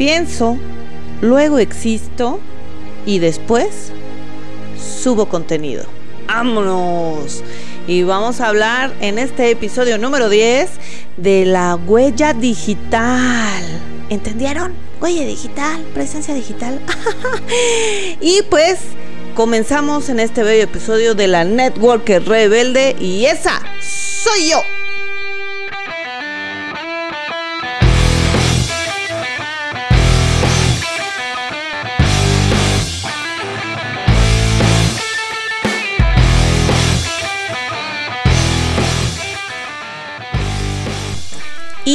Pienso, luego existo y después subo contenido. ¡Vámonos! Y vamos a hablar en este episodio número 10 de la huella digital. ¿Entendieron? Huella digital, presencia digital. y pues comenzamos en este bello episodio de la Network Rebelde y esa soy yo.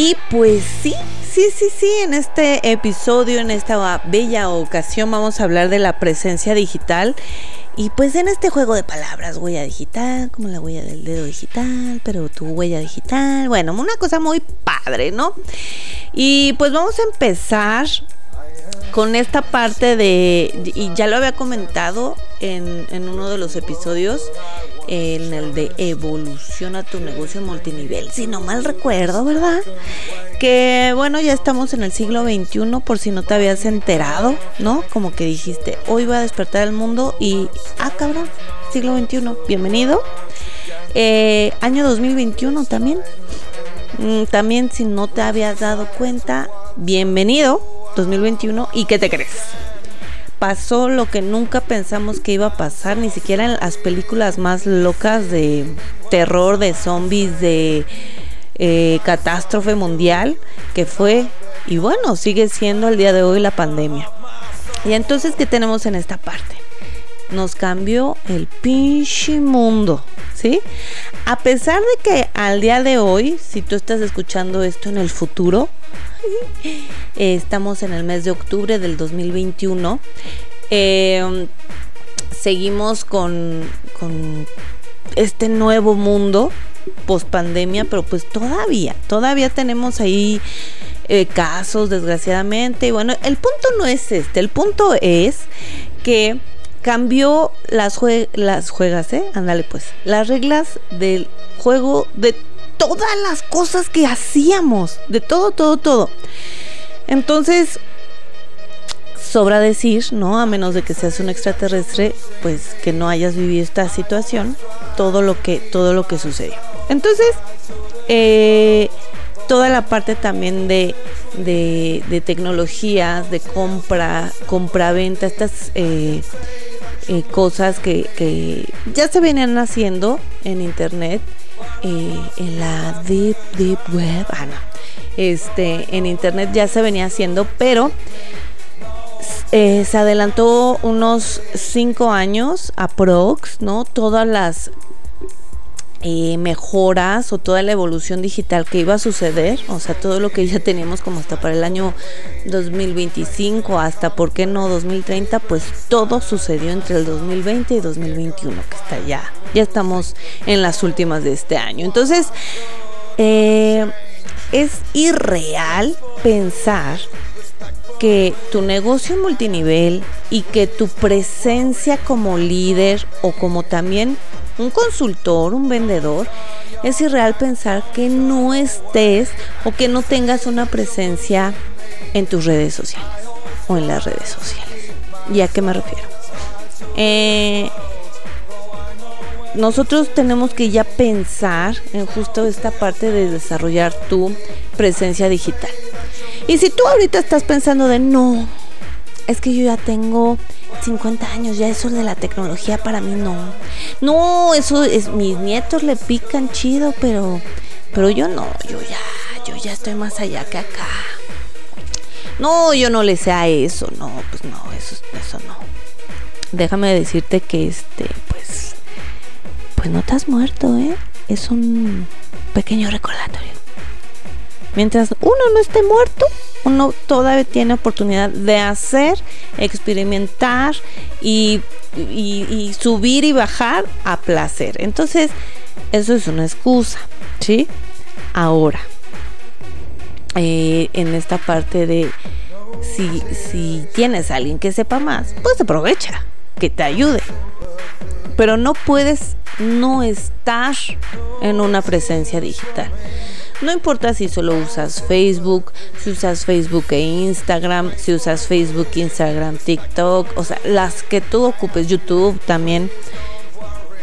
Y pues sí, sí, sí, sí, en este episodio, en esta bella ocasión vamos a hablar de la presencia digital. Y pues en este juego de palabras, huella digital, como la huella del dedo digital, pero tu huella digital, bueno, una cosa muy padre, ¿no? Y pues vamos a empezar con esta parte de, y ya lo había comentado en, en uno de los episodios, en el de evoluciona tu negocio multinivel, si no mal recuerdo, ¿verdad? Que bueno, ya estamos en el siglo XXI, por si no te habías enterado, ¿no? Como que dijiste, hoy va a despertar el mundo y, ah, cabrón, siglo XXI, bienvenido. Eh, año 2021 también. Mm, también si no te habías dado cuenta, bienvenido 2021 y ¿qué te crees? pasó lo que nunca pensamos que iba a pasar, ni siquiera en las películas más locas de terror, de zombies, de eh, catástrofe mundial, que fue, y bueno, sigue siendo al día de hoy la pandemia. Y entonces, ¿qué tenemos en esta parte? Nos cambió el pinche mundo, ¿sí? A pesar de que al día de hoy, si tú estás escuchando esto en el futuro, Estamos en el mes de octubre del 2021. Em, seguimos con, este nuevo mundo post pandemia, pero pues todavía, todavía tenemos ahí eh, casos, desgraciadamente. Y bueno, el punto no es este, el punto es que cambió las, las juegas, ¿eh? Ándale pues, las reglas del juego de todas las cosas que hacíamos, de todo, todo, todo. Entonces, sobra decir, ¿no? A menos de que seas un extraterrestre, pues que no hayas vivido esta situación, todo lo que, todo lo que sucedió. Entonces, eh, toda la parte también de, de, tecnologías, de compra, compra-venta, estas eh, eh, cosas que, que ya se venían haciendo en internet eh, en la deep, deep web, ah, este, en internet ya se venía haciendo, pero eh, se adelantó unos cinco años a Prox, ¿no? Todas las eh, mejoras o toda la evolución digital que iba a suceder, o sea, todo lo que ya teníamos como hasta para el año 2025, hasta, ¿por qué no 2030? Pues todo sucedió entre el 2020 y 2021, que está ya, ya estamos en las últimas de este año. Entonces, eh, es irreal pensar que tu negocio multinivel y que tu presencia como líder o como también un consultor, un vendedor, es irreal pensar que no estés o que no tengas una presencia en tus redes sociales o en las redes sociales. ¿Y a qué me refiero? Eh, nosotros tenemos que ya pensar en justo esta parte de desarrollar tu presencia digital. Y si tú ahorita estás pensando de no, es que yo ya tengo 50 años, ya eso de la tecnología para mí no. No, eso es, mis nietos le pican chido, pero, pero yo no, yo ya, yo ya estoy más allá que acá. No, yo no le sé a eso, no, pues no, eso, eso no. Déjame decirte que este, pues, pues no te has muerto, ¿eh? Es un pequeño recordatorio. Mientras uno no esté muerto, uno todavía tiene oportunidad de hacer, experimentar y, subir y bajar a placer. Entonces, eso es una excusa, ¿sí? Ahora, eh, en esta parte de si, si tienes a alguien que sepa más, pues aprovecha, que te ayude. Pero no puedes no estar en una presencia digital. No importa si solo usas Facebook, si usas Facebook e Instagram, si usas Facebook, Instagram, TikTok, o sea, las que tú ocupes, YouTube también,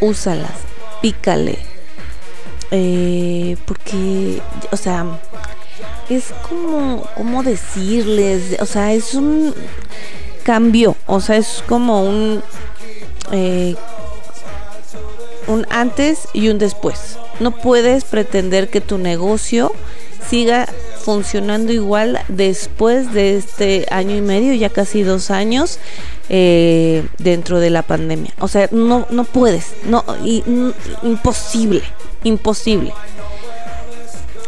úsalas, pícale. Eh, porque, o sea, es como, como decirles, o sea, es un cambio, o sea, es como un, eh, un antes y un después. No puedes pretender que tu negocio siga funcionando igual después de este año y medio, ya casi dos años, eh, dentro de la pandemia. O sea, no, no puedes, no, imposible, imposible.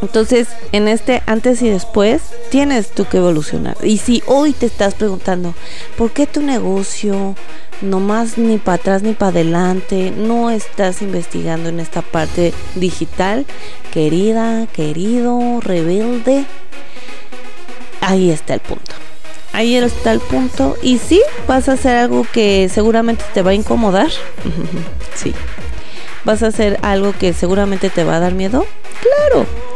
Entonces, en este antes y después, tienes tú que evolucionar. Y si hoy te estás preguntando, ¿por qué tu negocio no más ni para atrás ni para adelante no estás investigando en esta parte digital? Querida, querido, rebelde, ahí está el punto. Ahí está el punto. Y sí, vas a hacer algo que seguramente te va a incomodar. sí. ¿Vas a hacer algo que seguramente te va a dar miedo? Claro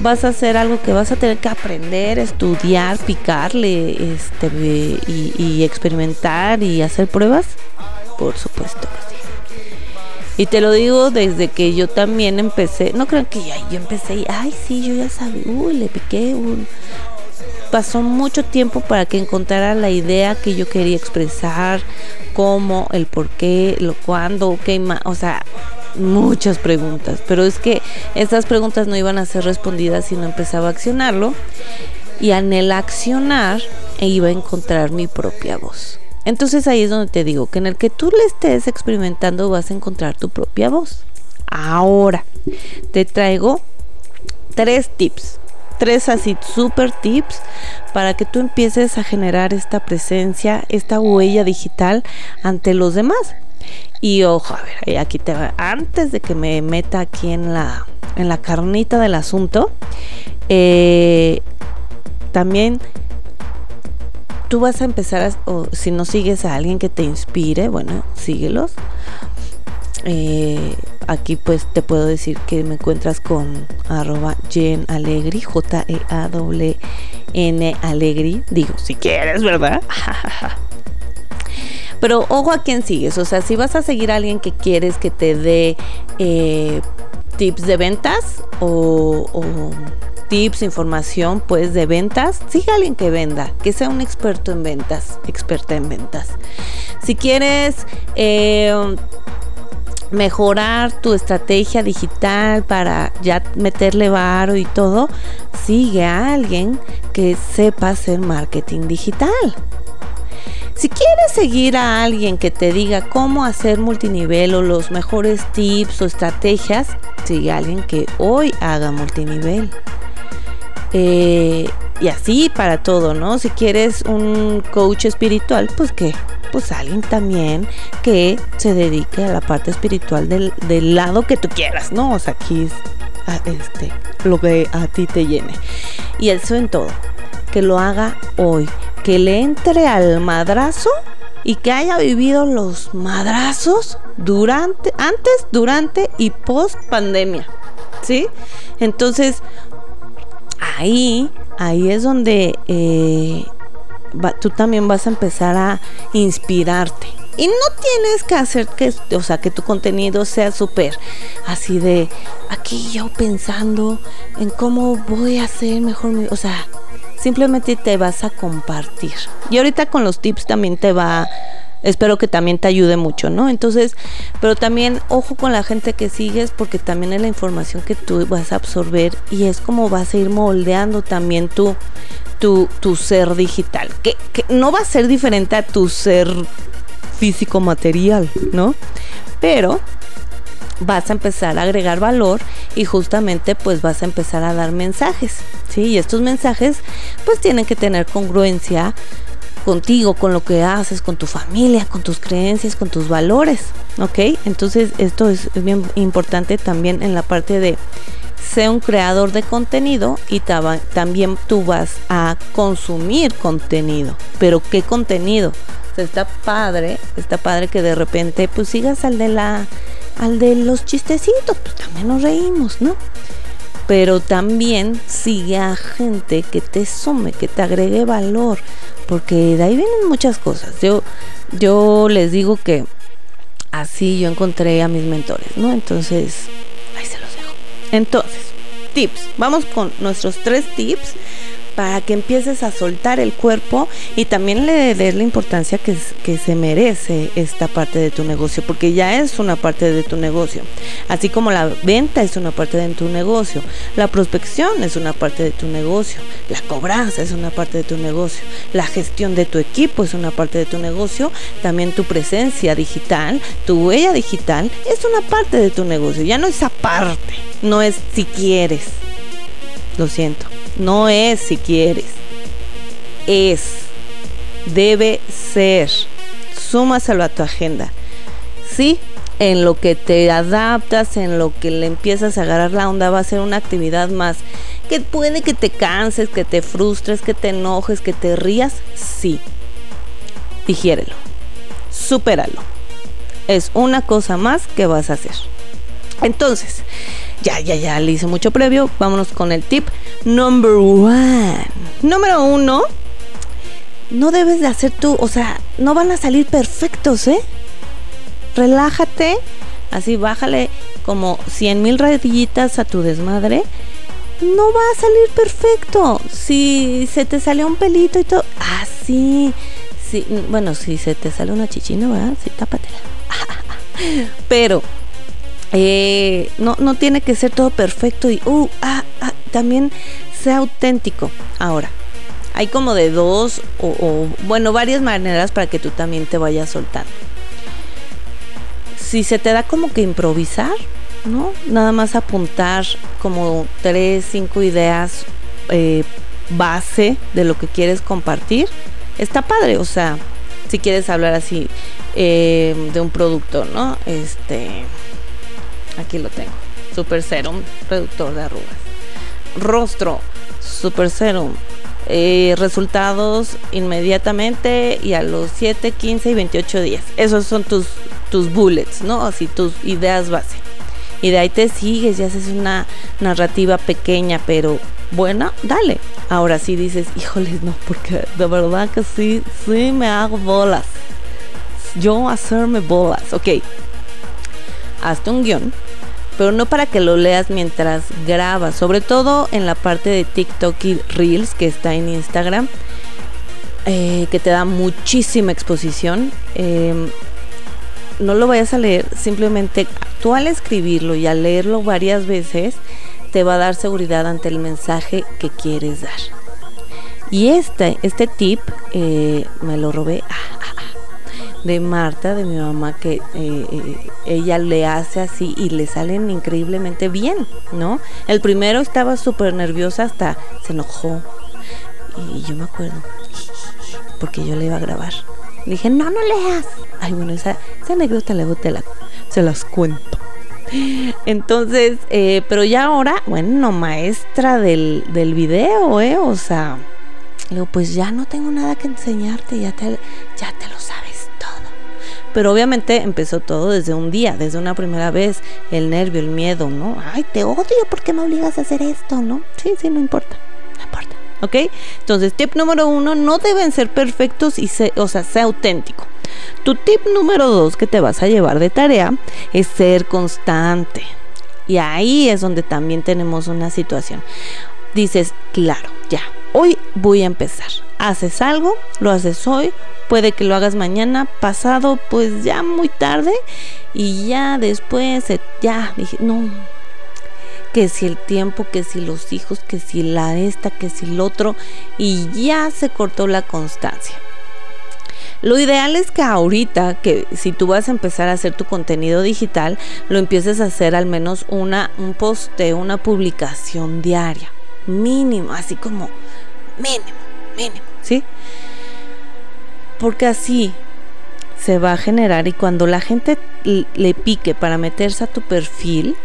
vas a hacer algo que vas a tener que aprender, estudiar, picarle este, y, experimentar y hacer pruebas? Por supuesto que sí. Y te lo digo desde que yo también empecé, no creo que ya yo empecé y, ay, sí, yo ya sabía, uy, le piqué un... Pasó mucho tiempo para que encontrara la idea que yo quería expresar, cómo, el por qué, lo cuándo, qué más, o sea, muchas preguntas, pero es que estas preguntas no iban a ser respondidas si no empezaba a accionarlo y en el accionar iba a encontrar mi propia voz. Entonces ahí es donde te digo que en el que tú le estés experimentando vas a encontrar tu propia voz. Ahora, te traigo tres tips, tres así super tips para que tú empieces a generar esta presencia, esta huella digital ante los demás. Y ojo, a ver, aquí te va. Antes de que me meta aquí en la, en la carnita del asunto, eh, también tú vas a empezar, o si no sigues a alguien que te inspire, bueno, síguelos. Eh, aquí pues te puedo decir que me encuentras con arroba Jen J-E-A-W-N Alegri, digo, si quieres, ¿verdad? Pero ojo a quién sigues. O sea, si vas a seguir a alguien que quieres que te dé eh, tips de ventas o, tips, información pues de ventas, sigue a alguien que venda, que sea un experto en ventas, experta en ventas. Si quieres eh, mejorar tu estrategia digital para ya meterle varo y todo, sigue a alguien que sepa hacer marketing digital. Si quieres seguir a alguien que te diga cómo hacer multinivel o los mejores tips o estrategias, sigue a alguien que hoy haga multinivel. Eh, y así para todo, ¿no? Si quieres un coach espiritual, pues que pues alguien también que se dedique a la parte espiritual del, del lado que tú quieras, ¿no? O sea, aquí es este, lo que a ti te llene. Y eso en todo que lo haga hoy, que le entre al madrazo y que haya vivido los madrazos durante, antes, durante y post pandemia. ¿Sí? Entonces, ahí, ahí es donde eh, tú también vas a empezar a inspirarte. Y no tienes que hacer que, o sea, que tu contenido sea súper así de aquí yo pensando en cómo voy a hacer mejor mi, o sea, simplemente te vas a compartir. Y ahorita con los tips también te va, espero que también te ayude mucho, ¿no? Entonces, pero también ojo con la gente que sigues porque también es la información que tú vas a absorber y es como vas a ir moldeando también tu, tu, tu ser digital, que, que no va a ser diferente a tu ser físico material, ¿no? Pero vas a empezar a agregar valor y justamente pues vas a empezar a dar mensajes, ¿sí? Y estos mensajes pues tienen que tener congruencia contigo, con lo que haces, con tu familia, con tus creencias, con tus valores, ¿ok? Entonces esto es bien importante también en la parte de ser un creador de contenido y también tú vas a consumir contenido, pero ¿qué contenido? está padre, está padre que de repente pues sigas al de la al de los chistecitos, pues también nos reímos, ¿no? pero también sigue a gente que te sume, que te agregue valor, porque de ahí vienen muchas cosas. Yo, yo les digo que así yo encontré a mis mentores, ¿no? Entonces, ahí se los dejo. Entonces, tips. Vamos con nuestros tres tips para que empieces a soltar el cuerpo y también le des la importancia que, que se merece esta parte de tu negocio, porque ya es una parte de tu negocio. Así como la venta es una parte de tu negocio, la prospección es una parte de tu negocio, la cobranza es una parte de tu negocio, la gestión de tu equipo es una parte de tu negocio, también tu presencia digital, tu huella digital es una parte de tu negocio, ya no es aparte, no es si quieres. Lo siento. No es si quieres. Es. Debe ser. Súmaselo a tu agenda. Sí, en lo que te adaptas, en lo que le empiezas a agarrar la onda, va a ser una actividad más. Que puede que te canses, que te frustres, que te enojes, que te rías. Sí. Digiérelo. Supéralo. Es una cosa más que vas a hacer. Entonces, ya, ya, ya, le hice mucho previo. Vámonos con el tip number one. Número uno, no debes de hacer tú, o sea, no van a salir perfectos, ¿eh? Relájate, así bájale como 100 mil rayitas a tu desmadre. No va a salir perfecto. Si se te sale un pelito y todo, así. sí, bueno, si se te sale una chichina, ¿verdad? Sí, tápatela. Pero eh, no, no tiene que ser todo perfecto y, uh, ah, ah, también sea auténtico. Ahora, hay como de dos o, bueno, varias maneras para que tú también te vayas soltando. Si se te da como que improvisar, ¿no? Nada más apuntar como tres, cinco ideas eh, base de lo que quieres compartir, está padre. O sea, si quieres hablar así eh, de un producto, ¿no? Este Aquí lo tengo. Super Serum, reductor de arrugas. Rostro, Super Serum. Eh, resultados inmediatamente y a los 7, 15 y 28 días. Esos son tus, tus bullets, ¿no? Así tus ideas base. Y de ahí te sigues y haces una narrativa pequeña, pero buena, dale. Ahora sí dices, híjoles, no, porque de verdad que sí, sí me hago bolas. Yo hacerme bolas. Ok. Hazte un guion pero no para que lo leas mientras grabas, sobre todo en la parte de TikTok y Reels que está en Instagram, eh, que te da muchísima exposición. Em, no lo vayas a leer, simplemente tú al escribirlo y al leerlo varias veces te va a dar seguridad ante el mensaje que quieres dar. Y este, este tip eh, me lo robé. Ah, de Marta, de mi mamá, que eh, eh, ella le hace así y le salen increíblemente bien, ¿no? El primero estaba súper nerviosa hasta se enojó. Y yo me acuerdo, porque yo le iba a grabar. Le dije, no, no leas. Ay, bueno, esa, esa anécdota luego te la, se las cuento. Entonces, eh, pero ya ahora, bueno, maestra del, del video, ¿eh? O sea, digo, pues ya no tengo nada que enseñarte, ya te, ya te lo sabes pero obviamente empezó todo desde un día, desde una primera vez, el nervio, el miedo, ¿no? Ay, te odio, porque me obligas a hacer esto, no? Sí, sí, no importa, no importa, ¿ok? Entonces, tip número uno, no deben ser perfectos y, se, o sea, sea auténtico. Tu tip número dos que te vas a llevar de tarea es ser constante. Y ahí es donde también tenemos una situación. Dices, claro, ya, hoy voy a empezar. Haces algo, lo haces hoy, puede que lo hagas mañana, pasado, pues ya muy tarde y ya después, ya dije, no, que si el tiempo, que si los hijos, que si la esta, que si el otro y ya se cortó la constancia. Lo ideal es que ahorita, que si tú vas a empezar a hacer tu contenido digital, lo empieces a hacer al menos una, un posteo, una publicación diaria, mínimo, así como mínimo, mínimo, ¿sí? Porque así se va a generar y cuando la gente le pique para meterse a tu perfil,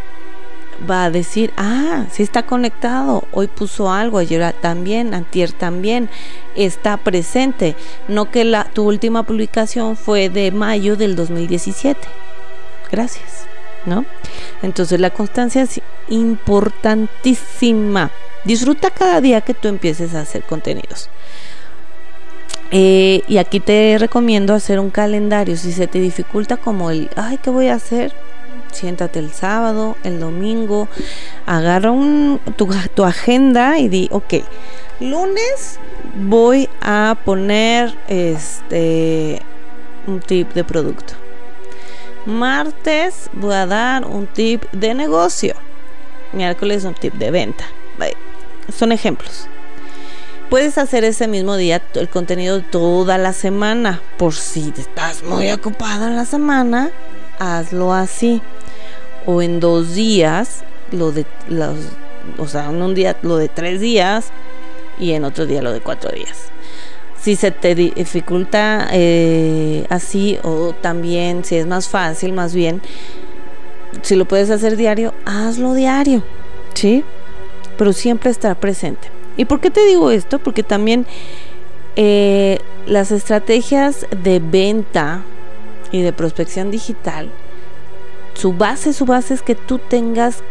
va a decir, ah, sí está conectado, hoy puso algo, ayer también, antier también, está presente. No que la, tu última publicación fue de mayo del 2017. Gracias. ¿no? Entonces la constancia es importantísima. Disfruta cada día que tú empieces a hacer contenidos. Eh, y aquí te recomiendo hacer un calendario. Si se te dificulta como el, ay, ¿qué voy a hacer? Siéntate el sábado, el domingo, agarra tu, tu agenda y di, ok, lunes voy a poner este un tip de producto. Martes voy a dar un tip de negocio. Miércoles un tip de venta. Son ejemplos. Puedes hacer ese mismo día el contenido toda la semana. Por si estás muy ocupado en la semana, hazlo así. O en dos días, lo de los, o sea, en un día lo de tres días y en otro día lo de cuatro días. Si se te dificulta eh, así o también si es más fácil, más bien, si lo puedes hacer diario, hazlo diario, ¿sí? Pero siempre estar presente. ¿Y por qué te digo esto? Porque también eh, las estrategias de venta y de prospección digital, su base, su base es que tú tengas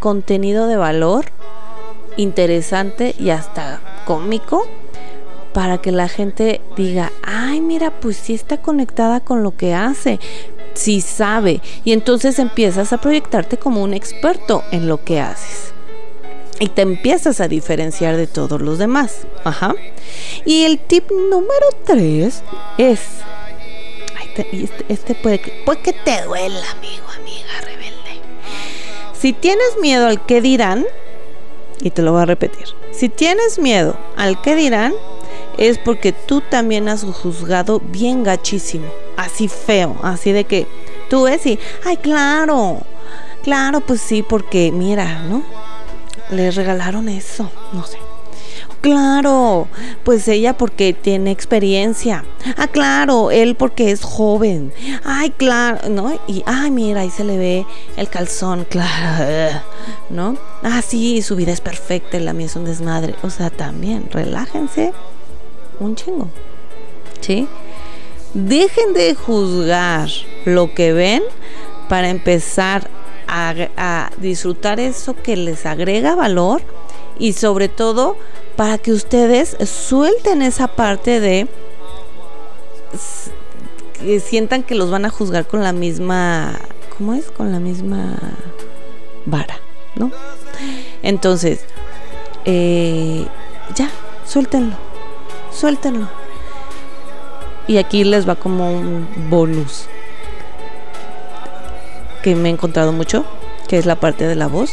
contenido de valor interesante y hasta cómico para que la gente diga, ay, mira, pues sí está conectada con lo que hace, sí sabe. Y entonces empiezas a proyectarte como un experto en lo que haces. Y te empiezas a diferenciar de todos los demás. Ajá. Y el tip número tres es. este, este puede, puede que te duela, amigo, amiga rebelde. Si tienes miedo al que dirán, y te lo voy a repetir. Si tienes miedo al que dirán, es porque tú también has juzgado bien gachísimo, así feo, así de que tú ves y, ay, claro, claro, pues sí, porque mira, ¿no? Le regalaron eso, no sé. Claro, pues ella porque tiene experiencia. Ah, claro, él porque es joven. Ay, claro, ¿no? Y, ay, mira, ahí se le ve el calzón, claro, ¿no? Ah, sí, su vida es perfecta y la mía es un desmadre. O sea, también, relájense un chingo. ¿Sí? Dejen de juzgar lo que ven para empezar a, disfrutar eso que les agrega valor y sobre todo para que ustedes suelten esa parte de que sientan que los van a juzgar con la misma, ¿cómo es? Con la misma vara, ¿no? Entonces, eh, ya, suéltenlo, suéltenlo. Y aquí les va como un bonus que me he encontrado mucho, que es la parte de la voz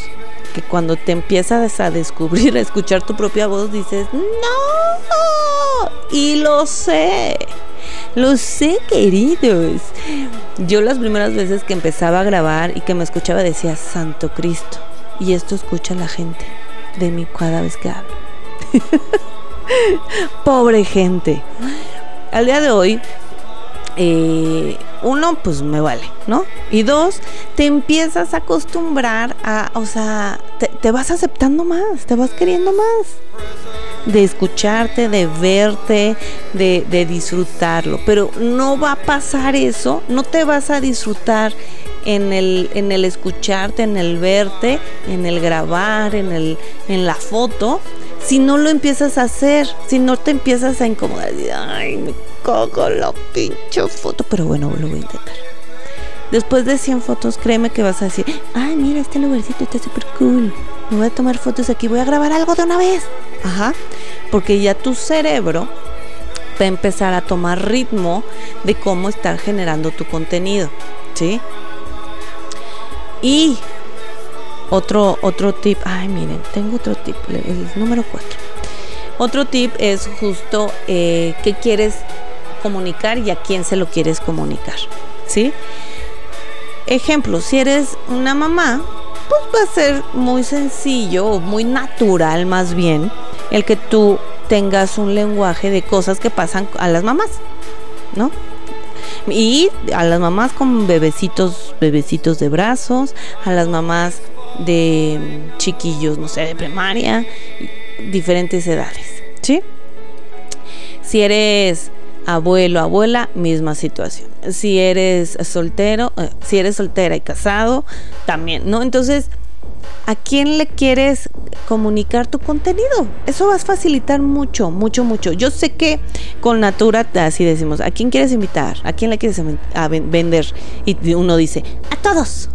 cuando te empiezas a descubrir, a escuchar tu propia voz, dices, no, y lo sé. Lo sé, queridos. Yo las primeras veces que empezaba a grabar y que me escuchaba decía, Santo Cristo. Y esto escucha la gente de mí cada vez que hablo. Pobre gente. Al día de hoy, eh, uno, pues me vale, ¿no? Y dos, te empiezas a acostumbrar a, o sea, te, vas aceptando más, te vas queriendo más. De escucharte, de verte, de, de disfrutarlo. Pero no va a pasar eso, no te vas a disfrutar en el, en el escucharte, en el verte, en el grabar, en, el, en la foto, si no lo empiezas a hacer, si no te empiezas a incomodar, ay, me cago la pinche foto, pero bueno, lo voy a intentar. Después de 100 fotos, créeme que vas a decir, ay, mira, este lugarcito está súper cool. Me voy a tomar fotos aquí, voy a grabar algo de una vez. Ajá, porque ya tu cerebro va a empezar a tomar ritmo de cómo estar generando tu contenido, ¿sí? Y otro, otro tip, ay miren, tengo otro tip, el número 4. Otro tip es justo eh, qué quieres comunicar y a quién se lo quieres comunicar, ¿sí? Ejemplo, si eres una mamá, pues va a ser muy sencillo muy natural más bien el que tú tengas un lenguaje de cosas que pasan a las mamás, ¿no? Y a las mamás con bebecitos, bebecitos de brazos, a las mamás de chiquillos, no sé, de primaria, diferentes edades, ¿sí? Si eres abuelo, abuela, misma situación. Si eres soltero, eh, si eres soltera y casado, también, ¿no? Entonces, ¿a quién le quieres comunicar tu contenido? Eso va a facilitar mucho, mucho, mucho. Yo sé que con Natura, así decimos, ¿a quién quieres invitar? ¿A quién le quieres vender? Y uno dice, a todos.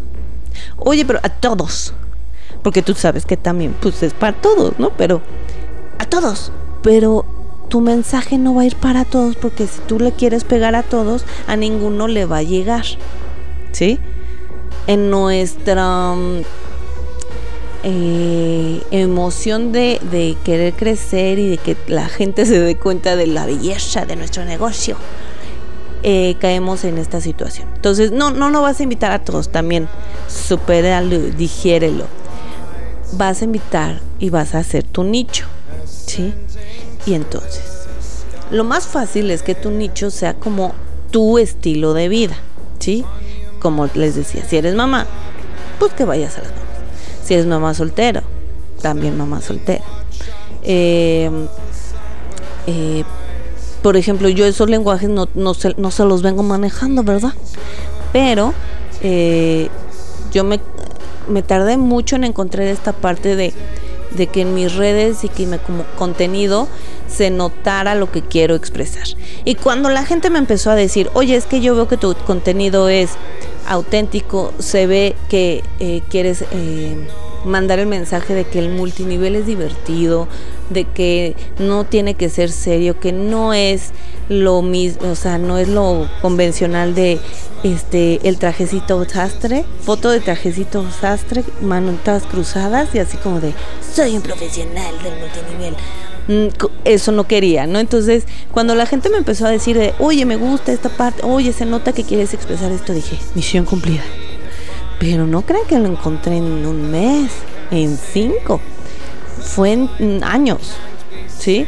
Oye, pero a todos. Porque tú sabes que también, pues es para todos, ¿no? Pero a todos. Pero tu mensaje no va a ir para todos porque si tú le quieres pegar a todos, a ninguno le va a llegar. ¿Sí? En nuestra mm, eh, emoción de, querer crecer y de que la gente se dé cuenta de la belleza de nuestro negocio, eh, caemos en esta situación. Entonces, no, no lo vas a invitar a todos también. Supéralo, digiérelo. Vas a invitar y vas a hacer tu nicho. ¿Sí? Y entonces, lo más fácil es que tu nicho sea como tu estilo de vida, ¿sí? Como les decía, si eres mamá, pues que vayas a las mamás. Si eres mamá soltero, también mamá soltera. Em, eh, por ejemplo, yo esos lenguajes no, no, se, no se los vengo manejando, ¿verdad? Pero eh, yo me, me tardé mucho en encontrar esta parte de de que en mis redes y que me como contenido se notara lo que quiero expresar. Y cuando la gente me empezó a decir, oye, es que yo veo que tu contenido es auténtico, se ve que eh, quieres eh, mandar el mensaje de que el multinivel es divertido, de que no tiene que ser serio, que no es lo mismo, o sea, no es lo convencional de este el trajecito sastre, foto de trajecito sastre, manotas cruzadas y así como de soy un profesional del multinivel. Mm, eso no quería, ¿no? Entonces, cuando la gente me empezó a decir de, oye, me gusta esta parte, oye, se nota que quieres expresar esto, dije, misión cumplida. Pero no crean que lo encontré en un mes, en cinco. Fue en años, ¿sí?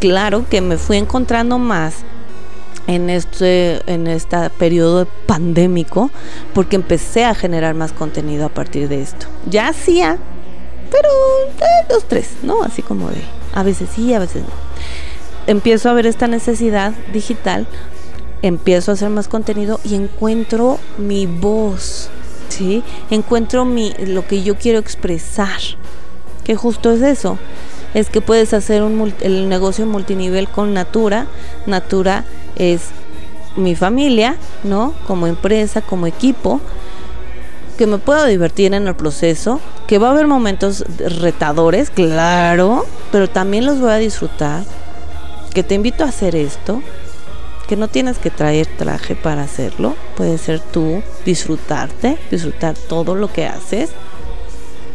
Claro que me fui encontrando más en este en este periodo pandémico porque empecé a generar más contenido a partir de esto. Ya hacía, pero dos tres, ¿no? Así como de a veces sí, a veces no. Empiezo a ver esta necesidad digital, empiezo a hacer más contenido y encuentro mi voz, ¿sí? Encuentro mi, lo que yo quiero expresar, que justo es eso, es que puedes hacer un, el negocio multinivel con Natura. Natura es mi familia, ¿no? Como empresa, como equipo, que me puedo divertir en el proceso, que va a haber momentos retadores, claro, pero también los voy a disfrutar, que te invito a hacer esto, que no tienes que traer traje para hacerlo, puede ser tú disfrutarte, disfrutar todo lo que haces.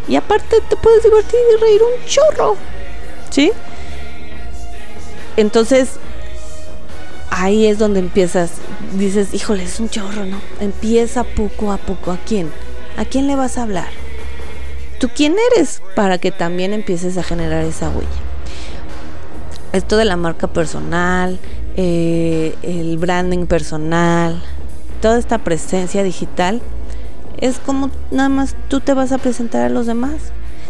Y aparte te puedes divertir y reír un chorro. ¿Sí? Entonces, ahí es donde empiezas, dices, híjole, es un chorro, ¿no? Empieza poco a poco. ¿A quién? ¿A quién le vas a hablar? ¿Tú quién eres? Para que también empieces a generar esa huella. Esto de la marca personal, eh, el branding personal, toda esta presencia digital, es como nada más tú te vas a presentar a los demás.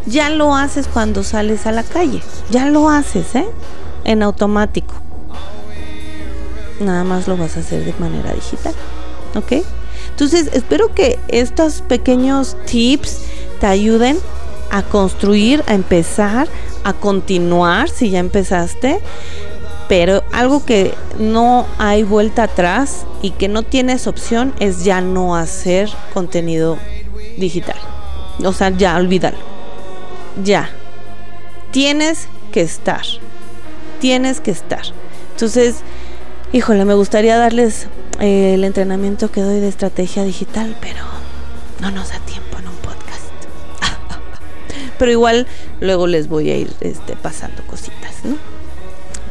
Ya lo haces cuando sales a la calle, ya lo haces, ¿eh? En automático. Nada más lo vas a hacer de manera digital, ¿ok? Entonces, espero que estos pequeños tips te ayuden a construir, a empezar, a continuar si ya empezaste pero algo que no hay vuelta atrás y que no tienes opción es ya no hacer contenido digital. O sea, ya olvídalo. Ya. Tienes que estar. Tienes que estar. Entonces, híjole, me gustaría darles eh, el entrenamiento que doy de estrategia digital, pero no nos da tiempo en un podcast. pero igual luego les voy a ir este, pasando cositas, ¿no?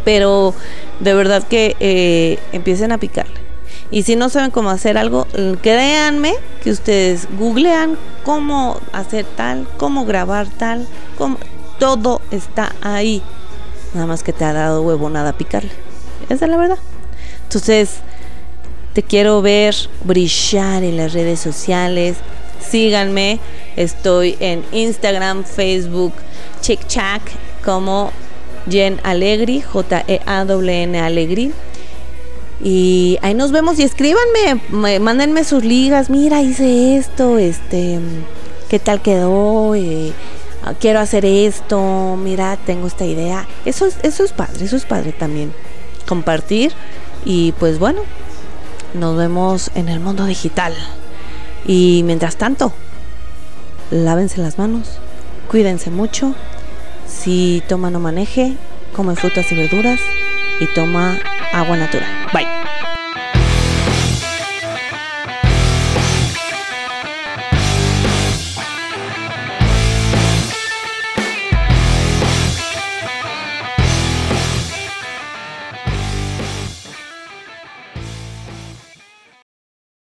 pero de verdad que eh, empiecen a picarle. Y si no saben cómo hacer algo, créanme que ustedes googlean cómo hacer tal, cómo grabar tal, cómo, todo está ahí. Nada más que te ha dado huevo nada picarle. Esa es la verdad. Entonces, te quiero ver brillar en las redes sociales. Síganme. Estoy en Instagram, Facebook, Chick como Jen Alegri, J-E-A-W-N Alegri. Y ahí nos vemos y escríbanme, mándenme sus ligas, mira, hice esto, este, qué tal quedó, eh, quiero hacer esto, mira, tengo esta idea. Eso es, eso es padre, eso es padre también. Compartir y pues bueno, nos vemos en el mundo digital. Y mientras tanto, lávense las manos, cuídense mucho. Si toma no maneje, come frutas y verduras y toma agua natural. Bye.